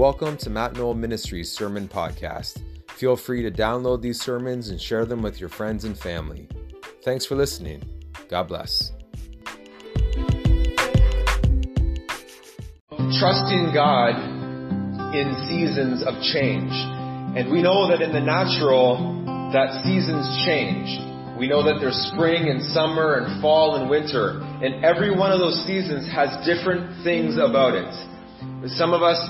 Welcome to Matt Knoll Ministries Sermon Podcast. Feel free to download these sermons and share them with your friends and family. Thanks for listening. God bless. Trusting God in seasons of change. And we know that in the natural, that seasons change. We know that there's spring and summer and fall and winter. And every one of those seasons has different things about it. Some of us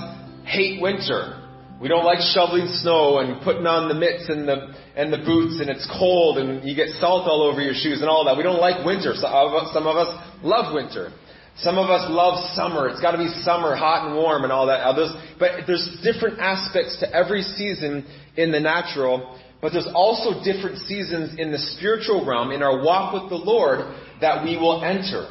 hate winter. We don't like shoveling snow and putting on the mitts and the and the boots and it's cold and you get salt all over your shoes and all that. We don't like winter. Some of us, uh, some of us love winter. Some of us love summer. It's got to be summer, hot and warm and all that. Others, but there's different aspects to every season in the natural. But there's also different seasons in the spiritual realm, in our walk with the Lord, that we will enter.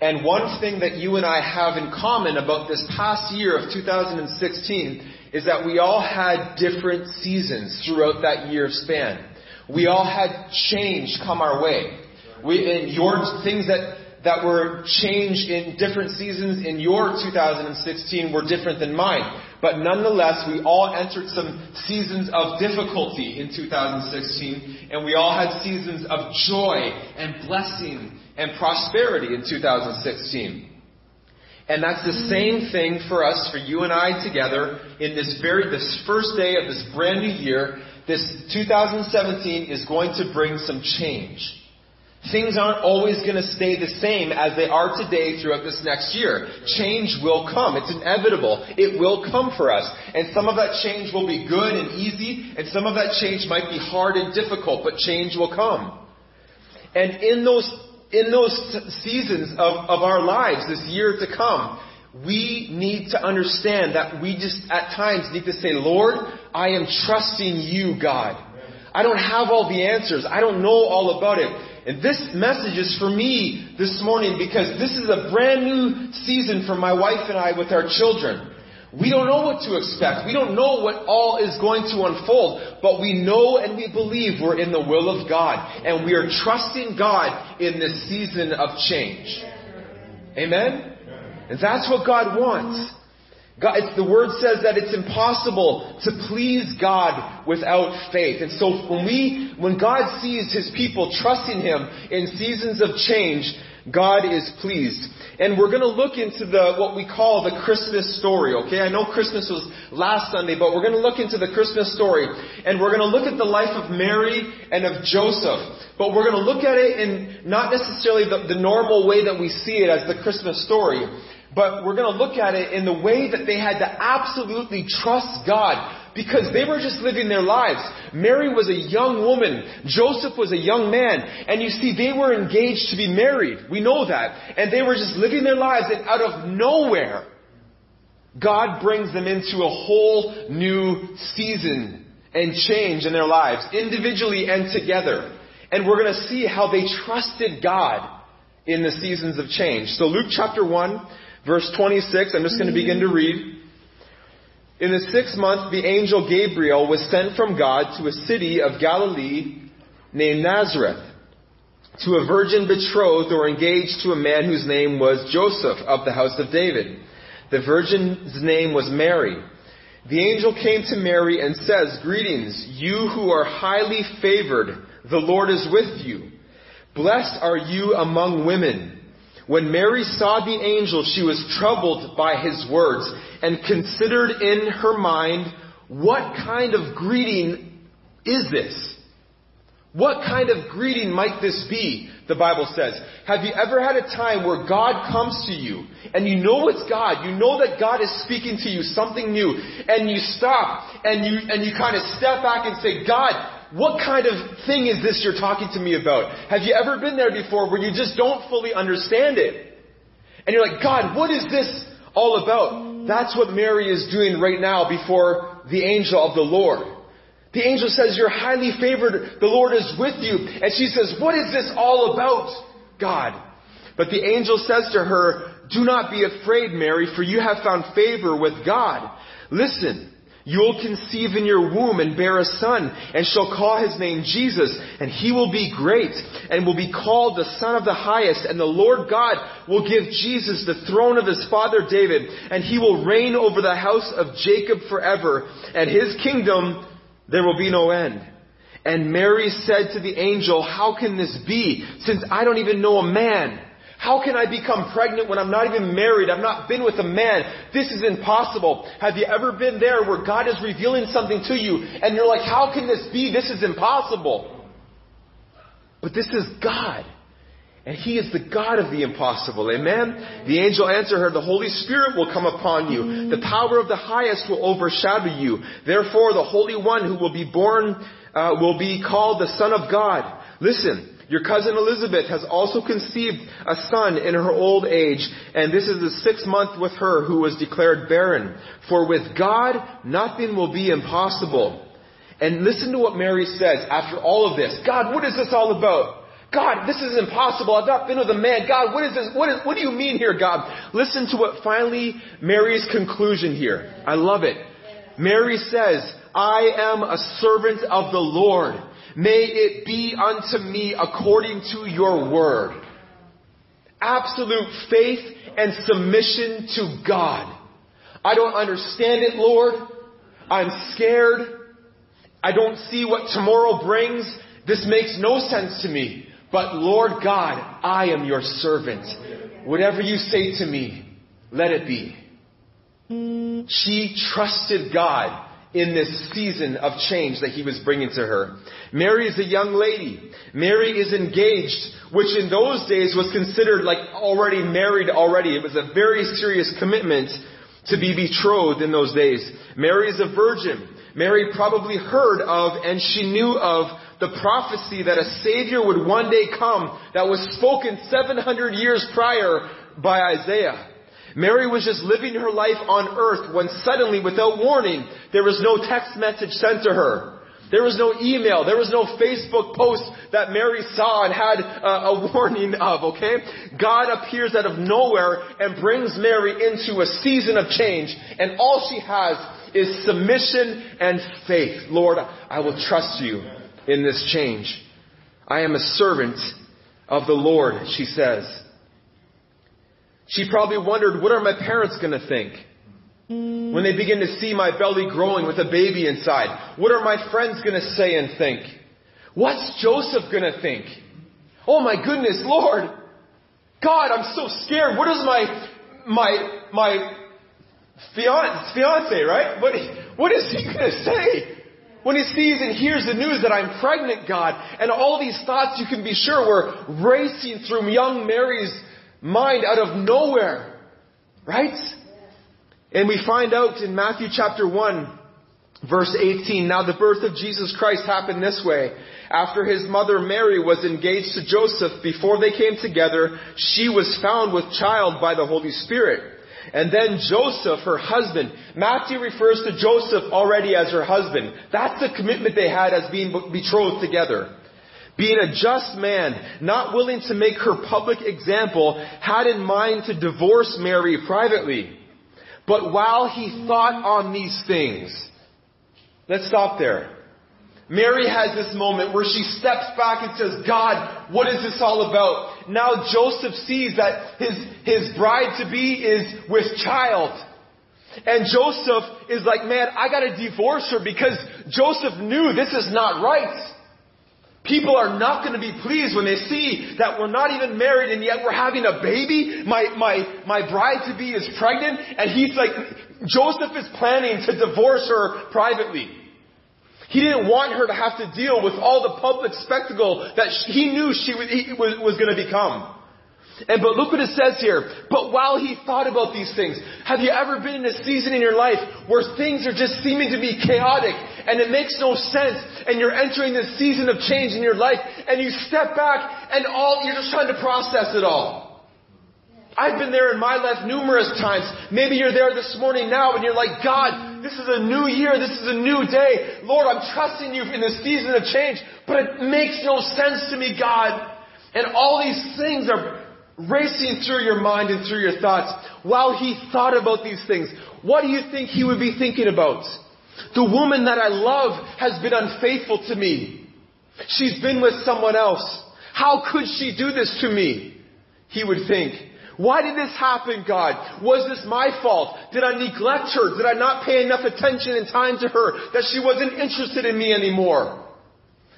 And one thing that you and I have in common about this past year of 2016 is that we all had different seasons throughout that year span. We all had change come our way. We, and your things that, that were changed in different seasons in your 2016 were different than mine. But nonetheless, we all entered some seasons of difficulty in 2016, and we all had seasons of joy and blessing and prosperity in 2016. And that's the same thing for us, for you and I together in this very, this first day of this brand new year. This 2017 is going to bring some change. Things aren't always going to stay the same as they are today throughout this next year. Change will come. It's inevitable. It will come for us. And some of that change will be good and easy, and some of that change might be hard and difficult, but change will come. And in those in those seasons of, of our lives, this year to come, we need to understand that we just at times need to say, Lord, I am trusting you, God. I don't have all the answers. I don't know all about it. And this message is for me this morning because this is a brand new season for my wife and I with our children. We don't know what to expect. We don't know what all is going to unfold, but we know and we believe we're in the will of God, and we are trusting God in this season of change. Amen? And that's what God wants. God, it's, the word says that it's impossible to please God without faith. And so when we, when God sees His people trusting Him in seasons of change, God is pleased. And we're going to look into the, what we call the Christmas story, okay? I know Christmas was last Sunday, but we're going to look into the Christmas story. And we're going to look at the life of Mary and of Joseph. But we're going to look at it in not necessarily the, the normal way that we see it as the Christmas story. But we're going to look at it in the way that they had to absolutely trust God because they were just living their lives. Mary was a young woman. Joseph was a young man. And you see, they were engaged to be married. We know that. And they were just living their lives and out of nowhere, God brings them into a whole new season and change in their lives, individually and together. And we're going to see how they trusted God in the seasons of change. So Luke chapter 1, verse 26, I'm just going to begin to read. In the sixth month, the angel Gabriel was sent from God to a city of Galilee named Nazareth, to a virgin betrothed or engaged to a man whose name was Joseph of the house of David. The virgin's name was Mary. The angel came to Mary and says, Greetings, you who are highly favored, the Lord is with you. Blessed are you among women. When Mary saw the angel, she was troubled by his words and considered in her mind, what kind of greeting is this? What kind of greeting might this be? The Bible says. Have you ever had a time where God comes to you and you know it's God, you know that God is speaking to you something new, and you stop and you, and you kind of step back and say, God, what kind of thing is this you're talking to me about? Have you ever been there before where you just don't fully understand it? And you're like, God, what is this all about? That's what Mary is doing right now before the angel of the Lord. The angel says, You're highly favored. The Lord is with you. And she says, What is this all about, God? But the angel says to her, Do not be afraid, Mary, for you have found favor with God. Listen, You'll conceive in your womb and bear a son, and shall call his name Jesus, and he will be great, and will be called the Son of the Highest, and the Lord God will give Jesus the throne of his father David, and he will reign over the house of Jacob forever, and his kingdom there will be no end. And Mary said to the angel, How can this be, since I don't even know a man? How can I become pregnant when I'm not even married? I've not been with a man. This is impossible. Have you ever been there where God is revealing something to you and you're like, how can this be? This is impossible. But this is God. And He is the God of the impossible. Amen? The angel answered her, The Holy Spirit will come upon you. The power of the highest will overshadow you. Therefore, the Holy One who will be born uh, will be called the Son of God. Listen, your cousin Elizabeth has also conceived a son in her old age, and this is the sixth month with her who was declared barren. For with God, nothing will be impossible. And listen to what Mary says after all of this. God, what is this all about? God, this is impossible. I've not been with a man. God, what is this? What, is, what do you mean here, God? Listen to what finally Mary's conclusion here. I love it. Mary says, I am a servant of the Lord. May it be unto me according to your word. Absolute faith and submission to God. I don't understand it, Lord. I'm scared. I don't see what tomorrow brings. This makes no sense to me. But Lord God, I am your servant. Whatever you say to me, let it be. She trusted God in this season of change that he was bringing to her. Mary is a young lady. Mary is engaged, which in those days was considered like already married already. It was a very serious commitment to be betrothed in those days. Mary is a virgin. Mary probably heard of and she knew of the prophecy that a Savior would one day come that was spoken 700 years prior by Isaiah. Mary was just living her life on earth when suddenly, without warning, there was no text message sent to her. There was no email. There was no Facebook post that Mary saw and had a warning of, okay? God appears out of nowhere and brings Mary into a season of change. And all she has is submission and faith. Lord, I will trust you in this change. I am a servant of the Lord, she says. She probably wondered, what are my parents going to think? When they begin to see my belly growing with a baby inside, what are my friends going to say and think? What's Joseph going to think? Oh my goodness, Lord! God, I'm so scared. What is my, my, my fiance, fiance right? What, what is he going to say? When he sees and hears the news that I'm pregnant, God, and all these thoughts you can be sure were racing through young Mary's mind out of nowhere. Right? And we find out in Matthew chapter 1, verse 18, now the birth of Jesus Christ happened this way. After his mother Mary was engaged to Joseph, before they came together, she was found with child by the Holy Spirit. And then Joseph, her husband, Matthew refers to Joseph already as her husband. That's the commitment they had as being betrothed together being a just man, not willing to make her public example, had in mind to divorce Mary privately. But while he thought on these things, let's stop there. Mary has this moment where she steps back and says, God, what is this all about? Now Joseph sees that his, his bride to be is with child. And Joseph is like, man, I gotta divorce her because Joseph knew this is not right. People are not going to be pleased when they see that we're not even married and yet we're having a baby. My, my, my bride to be is pregnant and he's like, Joseph is planning to divorce her privately. He didn't want her to have to deal with all the public spectacle that he knew she was, was going to become. And but look what it says here. But while he thought about these things, have you ever been in a season in your life where things are just seeming to be chaotic and it makes no sense and you're entering this season of change in your life and you step back and all you're just trying to process it all. I've been there in my life numerous times. Maybe you're there this morning now and you're like, God, this is a new year. This is a new day. Lord, I'm trusting you in this season of change, but it makes no sense to me, God. And all these things are racing through your mind and through your thoughts while he thought about these things. What do you think he would be thinking about? The woman that I love has been unfaithful to me. She's been with someone else. How could she do this to me? He would think. Why did this happen, God? Was this my fault? Did I neglect her? Did I not pay enough attention and time to her that she wasn't interested in me anymore?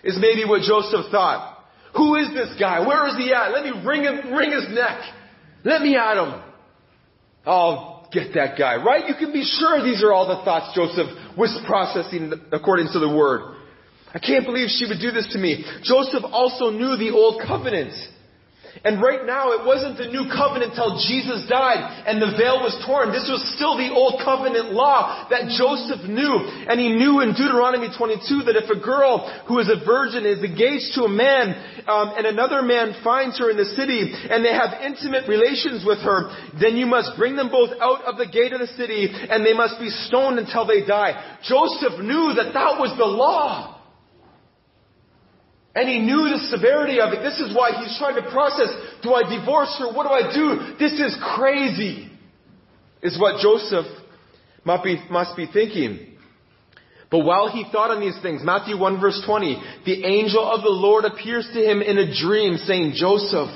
Is maybe what Joseph thought. Who is this guy? Where is he at? Let me wring him, wring his neck. Let me at him. I'll get that guy, right? You can be sure these are all the thoughts Joseph was processing according to the word. I can't believe she would do this to me. Joseph also knew the old covenant. And right now, it wasn't the new covenant until Jesus died and the veil was torn. This was still the old covenant law that Joseph knew. And he knew in Deuteronomy 22 that if a girl who is a virgin is engaged to a man, um, and another man finds her in the city, and they have intimate relations with her, then you must bring them both out of the gate of the city, and they must be stoned until they die. Joseph knew that that was the law. And he knew the severity of it. This is why he's trying to process, do I divorce her? What do I do? This is crazy, is what Joseph must be, must be thinking. But while he thought on these things, Matthew 1 verse 20, the angel of the Lord appears to him in a dream saying, Joseph,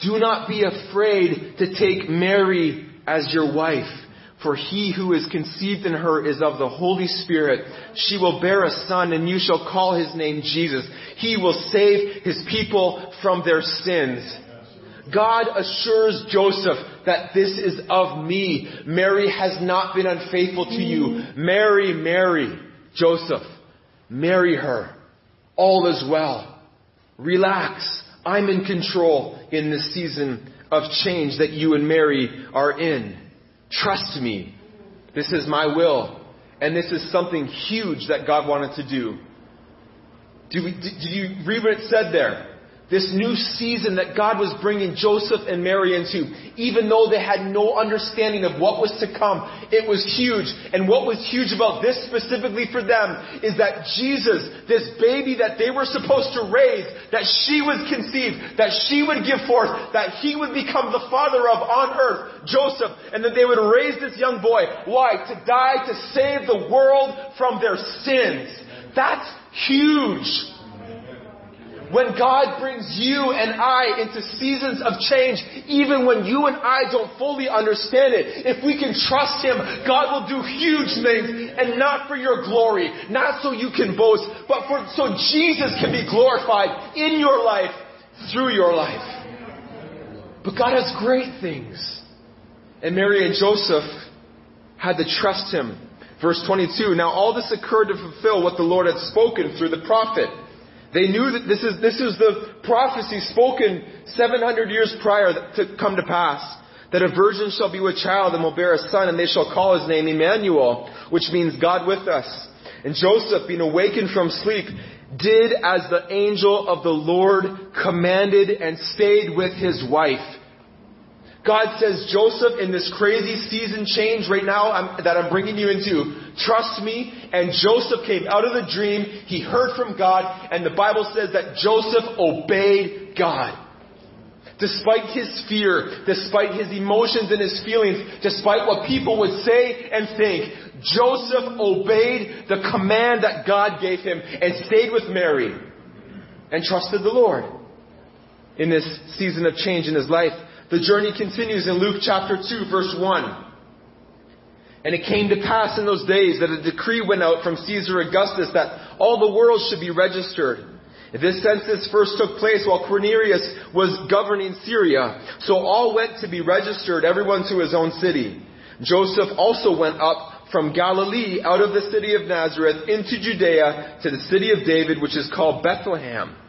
do not be afraid to take Mary as your wife for he who is conceived in her is of the Holy Spirit. She will bear a son and you shall call his name Jesus. He will save his people from their sins. God assures Joseph that this is of me. Mary has not been unfaithful to you. Mary, Mary, Joseph, marry her. All is well. Relax. I'm in control in this season of change that you and Mary are in. Trust me. This is my will. And this is something huge that God wanted to do. Do, we, did you read what it said there? This new season that God was bringing Joseph and Mary into, even though they had no understanding of what was to come, it was huge. And what was huge about this specifically for them is that Jesus, this baby that they were supposed to raise, that she was conceived, that she would give forth, that he would become the father of on earth, Joseph, and that they would raise this young boy. Why? To die to save the world from their sins. That's huge. When God brings you and I into seasons of change, even when you and I don't fully understand it, if we can trust Him, God will do huge things and not for your glory, not so you can boast, but for, so Jesus can be glorified in your life, through your life. But God has great things. And Mary and Joseph had to trust Him. Verse 22, now all this occurred to fulfill what the Lord had spoken through the prophet. They knew that this is, this is the prophecy spoken 700 years prior to come to pass. That a virgin shall be with child and will bear a son and they shall call his name Emmanuel, which means God with us. And Joseph, being awakened from sleep, did as the angel of the Lord commanded and stayed with his wife. God says, Joseph, in this crazy season change right now I'm, that I'm bringing you into, trust me. And Joseph came out of the dream. He heard from God. And the Bible says that Joseph obeyed God. Despite his fear, despite his emotions and his feelings, despite what people would say and think, Joseph obeyed the command that God gave him and stayed with Mary and trusted the Lord in this season of change in his life. The journey continues in Luke chapter 2 verse 1. And it came to pass in those days that a decree went out from Caesar Augustus that all the world should be registered. This census first took place while Quirinius was governing Syria. So all went to be registered, everyone to his own city. Joseph also went up from Galilee out of the city of Nazareth into Judea to the city of David, which is called Bethlehem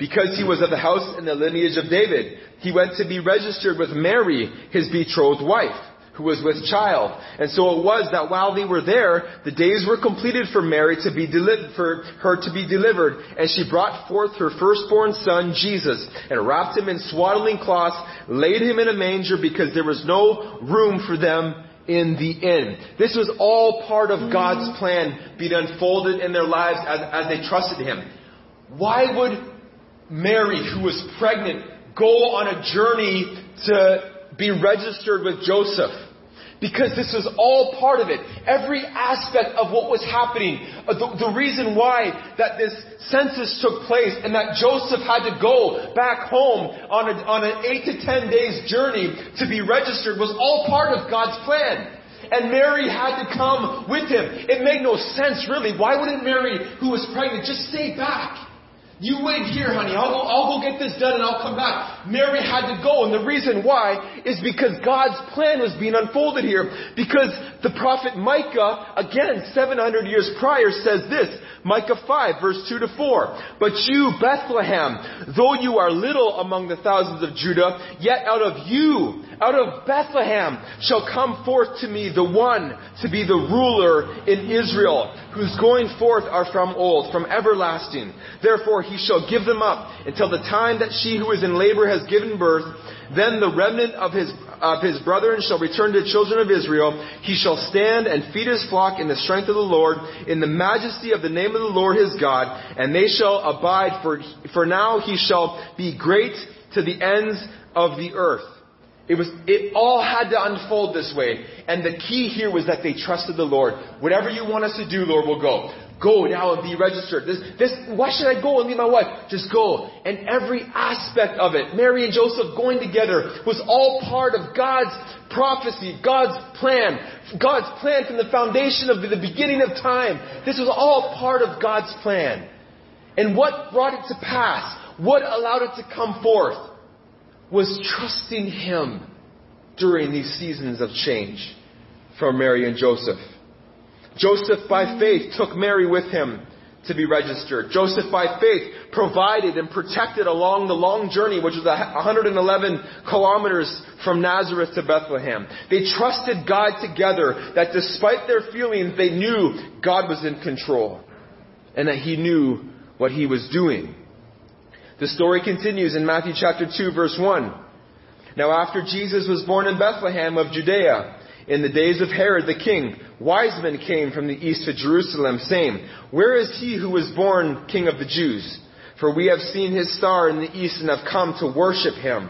because he was of the house and the lineage of David. He went to be registered with Mary, his betrothed wife, who was with child. And so it was that while they were there, the days were completed for Mary to be delivered, for her to be delivered, and she brought forth her firstborn son, Jesus, and wrapped him in swaddling cloths, laid him in a manger because there was no room for them in the inn. This was all part of God's plan being unfolded in their lives as, as they trusted Him. Why would Mary, who was pregnant, go on a journey to be registered with Joseph. because this was all part of it. Every aspect of what was happening. Uh, the, the, reason why that this census took place and that Joseph had to go back home on, a, on an 8 to 10 days journey to be registered was all part of God's plan. And Mary had to come with him. It made no sense really. Why wouldn't Mary, who was pregnant, just stay back? You wait here, honey. I'll go, I'll go get this done and I'll come back. Mary had to go, and the reason why is because God's plan was being unfolded here. Because the prophet Micah, again, 700 years prior, says this. Micah 5, verse 2 to 4. But you, Bethlehem, though you are little among the thousands of Judah, yet out of you, out of Bethlehem, shall come forth to me the one to be the ruler in Israel, whose going forth are from old, from everlasting. Therefore he shall give them up until the time that she who is in labor has given birth. Then the remnant of his, of his brethren shall return to the children of Israel. He shall stand and feed his flock in the strength of the Lord, in the majesty of the name of the Lord his God, and they shall abide for, for now he shall be great to the ends of the earth. It was, it all had to unfold this way. And the key here was that they trusted the Lord. Whatever you want us to do, Lord, we'll go. Go now and be registered. This, this, why should I go and leave my wife? Just go. And every aspect of it, Mary and Joseph going together, was all part of God's prophecy, God's plan, God's plan from the foundation of the, beginning of time. This was all part of God's plan. And what brought it to pass? What allowed it to come forth? Was trusting Him during these seasons of change for Mary and Joseph. Joseph, by faith, took Mary with him to be registered. Joseph, by faith, provided and protected along the long journey, which was 111 kilometers from Nazareth to Bethlehem. They trusted God together that despite their feelings, they knew God was in control and that He knew what He was doing. The story continues in Matthew chapter 2 verse 1. Now after Jesus was born in Bethlehem of Judea, in the days of Herod the king, wise men came from the east to Jerusalem, saying, Where is he who was born king of the Jews? For we have seen his star in the east and have come to worship him.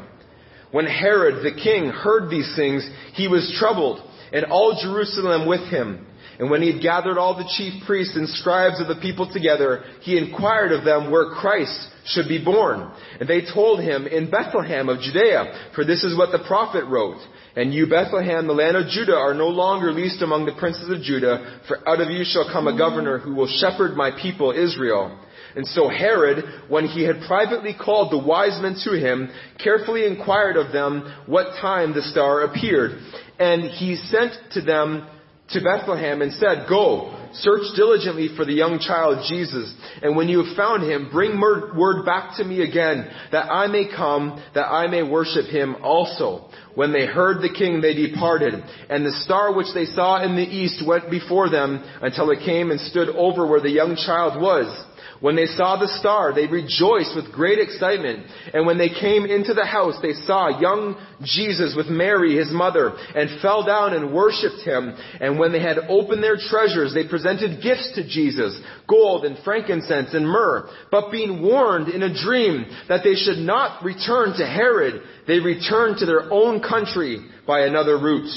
When Herod the king heard these things, he was troubled, and all Jerusalem with him. And when he had gathered all the chief priests and scribes of the people together, he inquired of them where Christ should be born. And they told him, In Bethlehem of Judea, for this is what the prophet wrote. And you, Bethlehem, the land of Judah, are no longer least among the princes of Judah, for out of you shall come a governor who will shepherd my people Israel. And so Herod, when he had privately called the wise men to him, carefully inquired of them what time the star appeared. And he sent to them to Bethlehem and said, Go, search diligently for the young child Jesus, and when you have found him, bring word back to me again, that I may come, that I may worship him also. When they heard the king, they departed, and the star which they saw in the east went before them until it came and stood over where the young child was. When they saw the star, they rejoiced with great excitement. And when they came into the house, they saw young Jesus with Mary, his mother, and fell down and worshipped him. And when they had opened their treasures, they presented gifts to Jesus, gold and frankincense and myrrh. But being warned in a dream that they should not return to Herod, they returned to their own country by another route.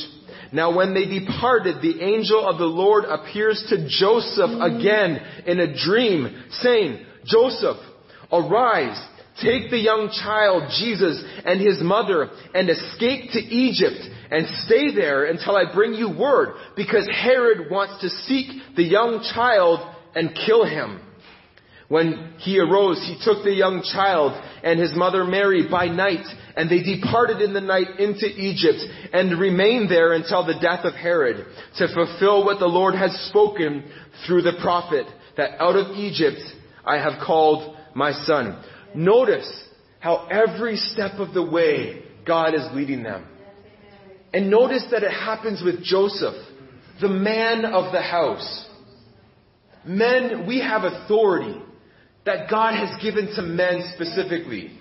Now when they departed, the angel of the Lord appears to Joseph again in a dream, saying, Joseph, arise, take the young child Jesus and his mother and escape to Egypt and stay there until I bring you word, because Herod wants to seek the young child and kill him. When he arose, he took the young child and his mother Mary by night, and they departed in the night into Egypt and remained there until the death of Herod, to fulfill what the Lord had spoken through the prophet, that out of Egypt I have called my son. Notice how every step of the way God is leading them. And notice that it happens with Joseph, the man of the house. Men, we have authority that God has given to men specifically.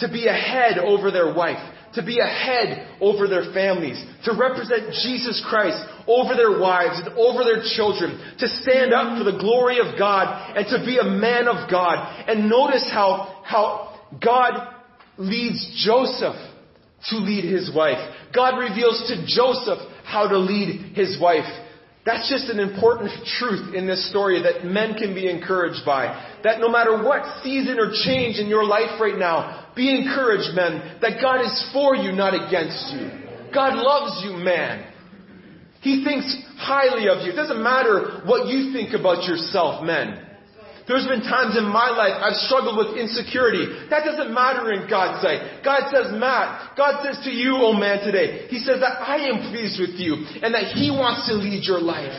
To be a head over their wife, to be a head over their families, to represent Jesus Christ over their wives and over their children, to stand up for the glory of God and to be a man of God. And notice how, how God leads Joseph to lead his wife. God reveals to Joseph how to lead his wife. That's just an important truth in this story that men can be encouraged by. That no matter what season or change in your life right now, be encouraged, men, that God is for you, not against you. God loves you, man. He thinks highly of you. It doesn't matter what you think about yourself, men. There's been times in my life I've struggled with insecurity. That doesn't matter in God's sight. God says, Matt, God says to you, oh man, today, He says that I am pleased with you and that He wants to lead your life.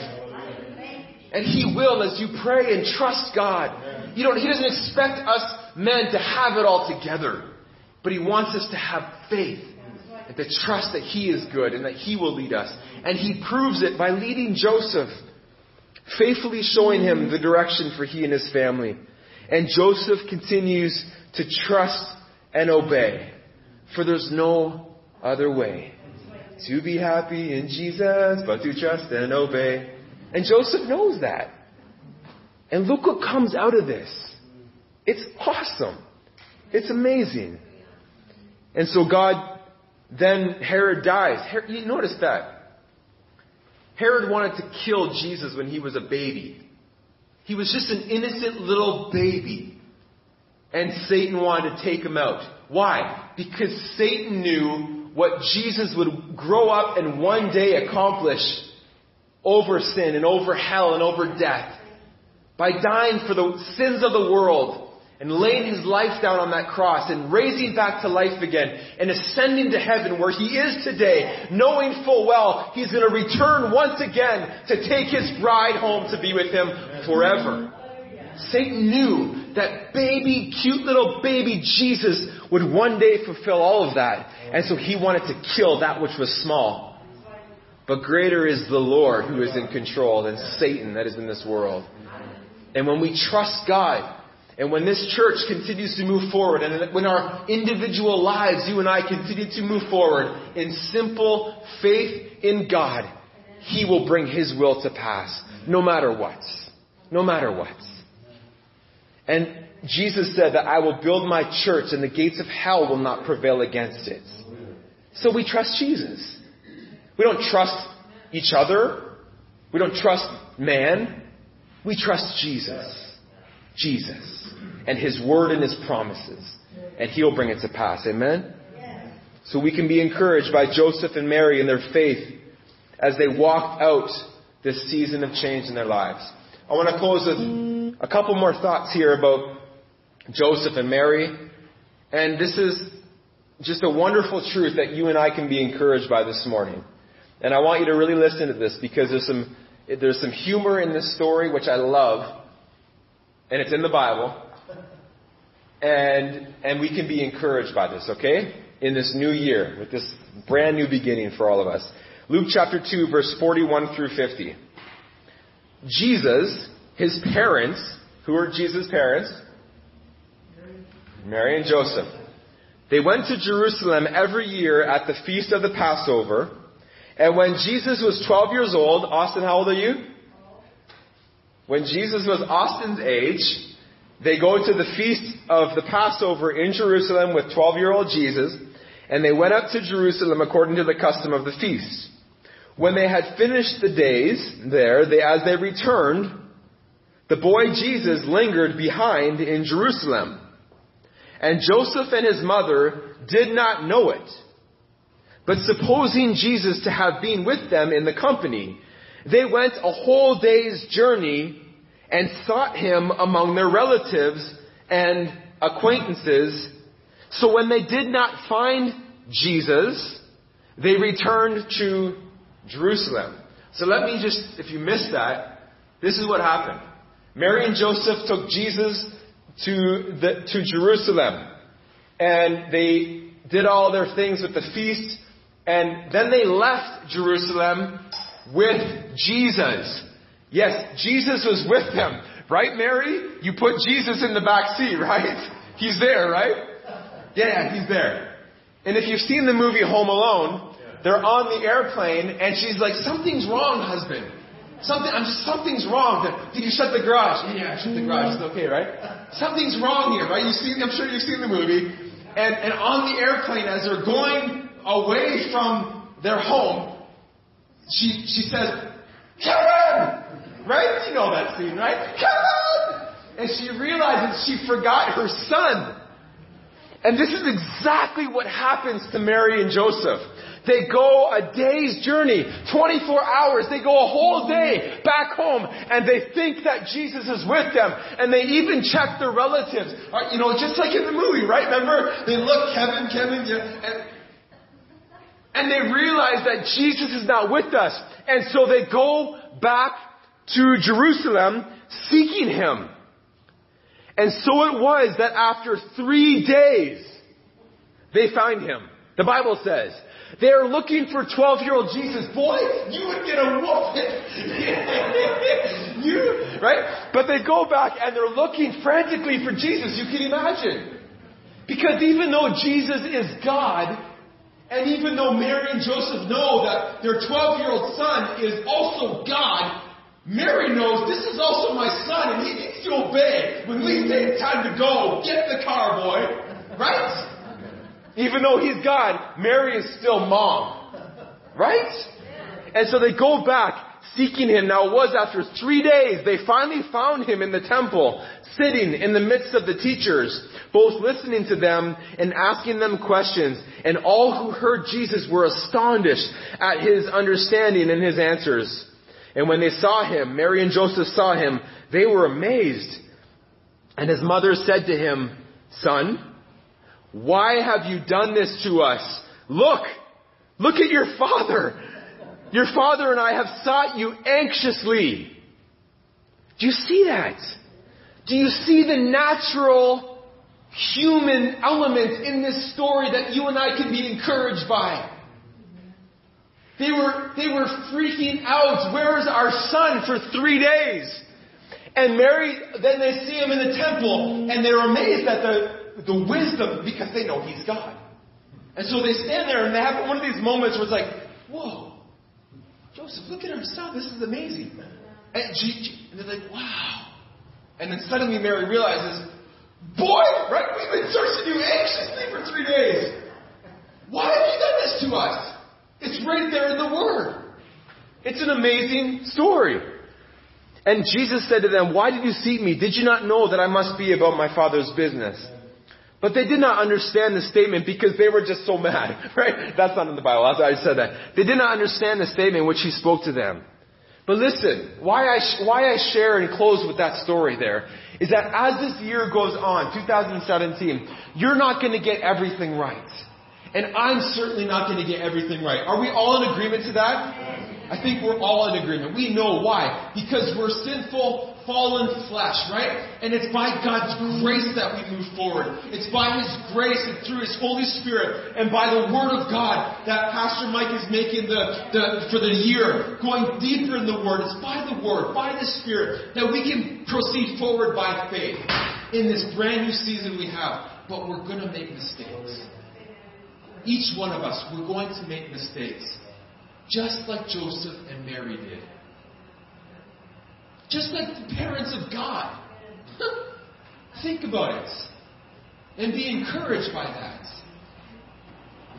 And He will as you pray and trust God. You don't, He doesn't expect us men to have it all together. But He wants us to have faith and to trust that He is good and that He will lead us. And He proves it by leading Joseph faithfully showing him the direction for he and his family. And Joseph continues to trust and obey, for there's no other way to be happy in Jesus, but to trust and obey. And Joseph knows that. And look what comes out of this. It's awesome. It's amazing. And so God, then Herod dies. Herod, you notice that. Herod wanted to kill Jesus when he was a baby. He was just an innocent little baby. And Satan wanted to take him out. Why? Because Satan knew what Jesus would grow up and one day accomplish over sin and over hell and over death. By dying for the sins of the world and laying his life down on that cross and raising back to life again and ascending to heaven where he is today, knowing full well he's going to return once again to take his bride home to be with him forever. Satan knew that baby, cute little baby Jesus would one day fulfill all of that. And so he wanted to kill that which was small. But greater is the Lord who is in control than Satan that is in this world. And when we trust God, and when this church continues to move forward, and when our individual lives, you and I continue to move forward in simple faith in God, He will bring His will to pass, no matter what. No matter what. And Jesus said that I will build my church and the gates of hell will not prevail against it. So we trust Jesus. We don't trust each other. We don't trust man. We trust Jesus. Jesus and His word and His promises. And He'll bring it to pass. Amen? So we can be encouraged by Joseph and Mary in their faith as they walked out this season of change in their lives. I want to close with a couple more thoughts here about Joseph and Mary. And this is just a wonderful truth that you and I can be encouraged by this morning. And I want you to really listen to this because there's some, there's some humor in this story which I love. And it's in the Bible. And, and we can be encouraged by this, okay? In this new year, with this brand new beginning for all of us. Luke chapter 2, verse 41 through 50. Jesus, his parents, who were Jesus' parents? Mary and Joseph. They went to Jerusalem every year at the feast of the Passover. And when Jesus was 12 years old, Austin, how old are you? When Jesus was Austin's age, they go to the feast of the Passover in Jerusalem with 12 year old Jesus, and they went up to Jerusalem according to the custom of the feast. When they had finished the days there, they, as they returned, the boy Jesus lingered behind in Jerusalem. And Joseph and his mother did not know it. But supposing Jesus to have been with them in the company, they went a whole day's journey and sought him among their relatives and acquaintances. So when they did not find Jesus, they returned to Jerusalem. So let me just, if you missed that, this is what happened. Mary and Joseph took Jesus to, the, to Jerusalem. And they did all their things with the feast. And then they left Jerusalem with Jesus. Yes, Jesus was with them. Right, Mary? You put Jesus in the back seat, right? He's there, right? Yeah, he's there. And if you've seen the movie Home Alone, they're on the airplane and she's like, something's wrong, husband. Something, I'm something's wrong. Did you shut the garage? Yeah, I shut the garage. It's okay, right? Something's wrong here, right? You seen, I'm sure you've seen the movie. And, and on the airplane, as they're going away from their home, she, she says, Kevin! Right? You know that scene, right? Kevin! And she realizes she forgot her son. And this is exactly what happens to Mary and Joseph. They go a day's journey, 24 hours, they go a whole day back home, and they think that Jesus is with them, and they even check their relatives. Uh, you know, just like in the movie, right? Remember? They look, Kevin, Kevin, yeah, and, and they realize that Jesus is not with us. And so they go back to Jerusalem seeking Him. And so it was that after three days, they find Him. The Bible says, they're looking for 12 year old Jesus. Boy, you would get a whooping. you, right? But they go back and they're looking frantically for Jesus. You can imagine. Because even though Jesus is God, and even though Mary and Joseph know that their 12 year old son is also God, Mary knows this is also my son and he needs to obey. When we say it's time to go, get the car, boy. Right? Even though he's God, Mary is still mom. Right? And so they go back seeking him. Now it was after three days they finally found him in the temple, sitting in the midst of the teachers, both listening to them and asking them questions. And all who heard Jesus were astonished at his understanding and his answers. And when they saw him, Mary and Joseph saw him, they were amazed. And his mother said to him, Son, why have you done this to us? Look, look at your father. Your father and I have sought you anxiously. Do you see that? Do you see the natural human element in this story that you and I can be encouraged by? They were, they were freaking out. Where is our son for three days? And Mary, then they see him in the temple and they're amazed at the, the wisdom because they know He's God. And so they stand there and they have one of these moments where it's like, whoa, Joseph, look at our son. This is amazing. And, and they're like, wow. And then suddenly Mary realizes, boy, right? We've been searching you anxiously for three days. Why have you done this to us? It's right there in the Word. It's an amazing story. And Jesus said to them, Why did you seek me? Did you not know that I must be about my Father's business? But they did not understand the statement because they were just so mad, right? That's not in the Bible. I said that. They did not understand the statement which he spoke to them. But listen, why I, why I share and close with that story there is that as this year goes on, 2017, you're not going to get everything right. And I'm certainly not going to get everything right. Are we all in agreement to that? I think we're all in agreement. We know why. Because we're sinful, fallen flesh, right? And it's by God's grace that we move forward. It's by His grace and through His Holy Spirit and by the Word of God that Pastor Mike is making the, the for the year, going deeper in the Word. It's by the Word, by the Spirit, that we can proceed forward by faith in this brand new season we have. But we're going to make mistakes. Each one of us, we're going to make mistakes just like Joseph and Mary did. Just like the parents of God. Think about it. And be encouraged by that.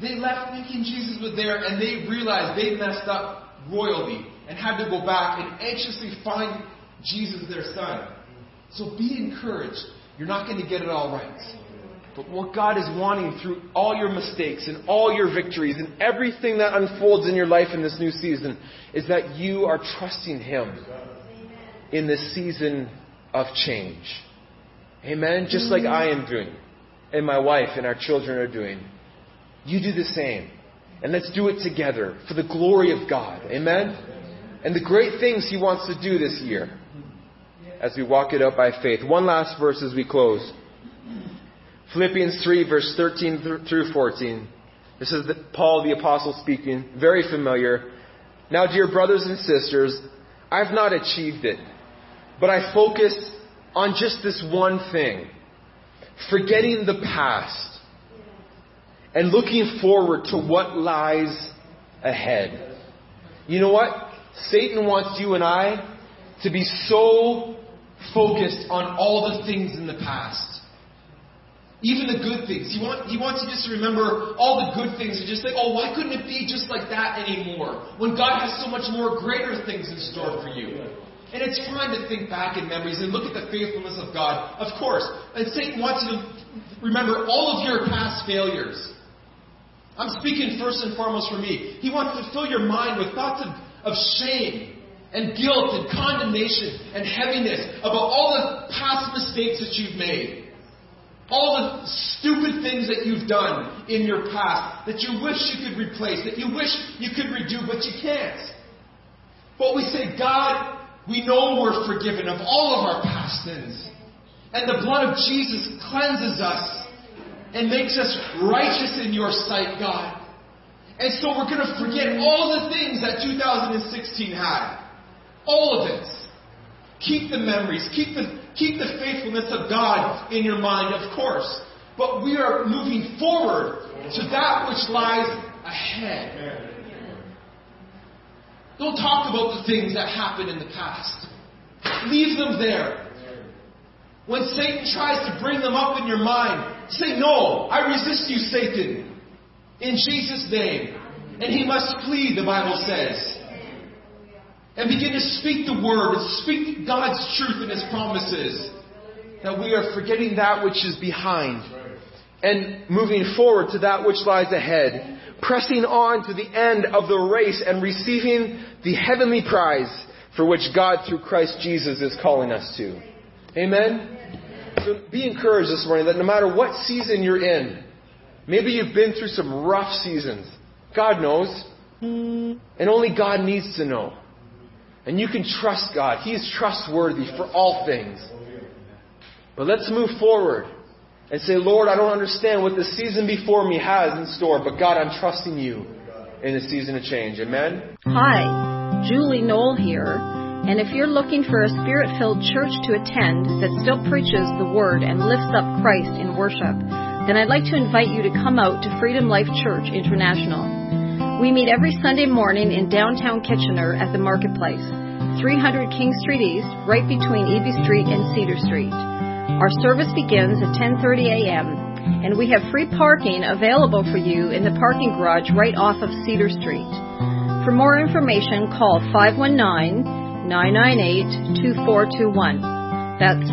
They left thinking Jesus was there and they realized they messed up royally and had to go back and anxiously find Jesus, their son. So be encouraged. You're not going to get it all right. But what God is wanting through all your mistakes and all your victories and everything that unfolds in your life in this new season is that you are trusting Him in this season of change. Amen? Just like I am doing, and my wife and our children are doing. You do the same. And let's do it together for the glory of God. Amen? And the great things He wants to do this year as we walk it out by faith. One last verse as we close. Philippians 3, verse 13 through 14. This is the, Paul the Apostle speaking, very familiar. Now, dear brothers and sisters, I've not achieved it, but I focus on just this one thing forgetting the past and looking forward to what lies ahead. You know what? Satan wants you and I to be so focused on all the things in the past Even the good things. He, want, he wants you just to remember all the good things and just think, oh, why couldn't it be just like that anymore? When God has so much more greater things in store for you. And it's fine to think back in memories and look at the faithfulness of God, of course. And Satan wants you to remember all of your past failures. I'm speaking first and foremost for me. He wants to fill your mind with thoughts of, of shame and guilt and condemnation and heaviness about all the past mistakes that you've made. All the stupid things that you've done in your past that you wish you could replace, that you wish you could redo, but you can't. But we say, God, we know we're forgiven of all of our past sins. And the blood of Jesus cleanses us and makes us righteous in your sight, God. And so we're going to forget all the things that 2016 had. All of it. Keep the memories. Keep the Keep the faithfulness of God in your mind, of course. But we are moving forward to that which lies ahead. Don't talk about the things that happened in the past. Leave them there. When Satan tries to bring them up in your mind, say, No, I resist you, Satan. In Jesus' name. And he must flee, the Bible says and begin to speak the word and speak God's truth and His promises. That we are forgetting that which is behind and moving forward to that which lies ahead, pressing on to the end of the race and receiving the heavenly prize for which God through Christ Jesus is calling us to. Amen? So be encouraged this morning that no matter what season you're in, maybe you've been through some rough seasons. God knows. And only God needs to know. And you can trust God. He is trustworthy for all things. But let's move forward and say, Lord, I don't understand what the season before me has in store, but God, I'm trusting you in the season of change. Amen? Hi, Julie Knoll here. And if you're looking for a spirit filled church to attend that still preaches the word and lifts up Christ in worship, then I'd like to invite you to come out to Freedom Life Church International. We meet every Sunday morning in downtown Kitchener at the Marketplace, 300 King Street East, right between Eby Street and Cedar Street. Our service begins at 10:30 a.m. and we have free parking available for you in the parking garage right off of Cedar Street. For more information, call 519-998-2421. That's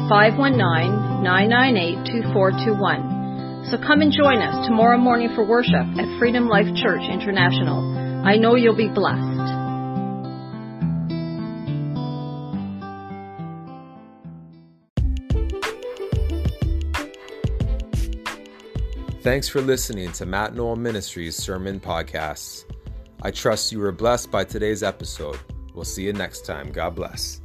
519-998-2421. So come and join us tomorrow morning for worship at Freedom Life Church International. I know you'll be blessed. Thanks for listening to Matt Knoll Ministries Sermon Podcasts. I trust you were blessed by today's episode. We'll see you next time. God bless.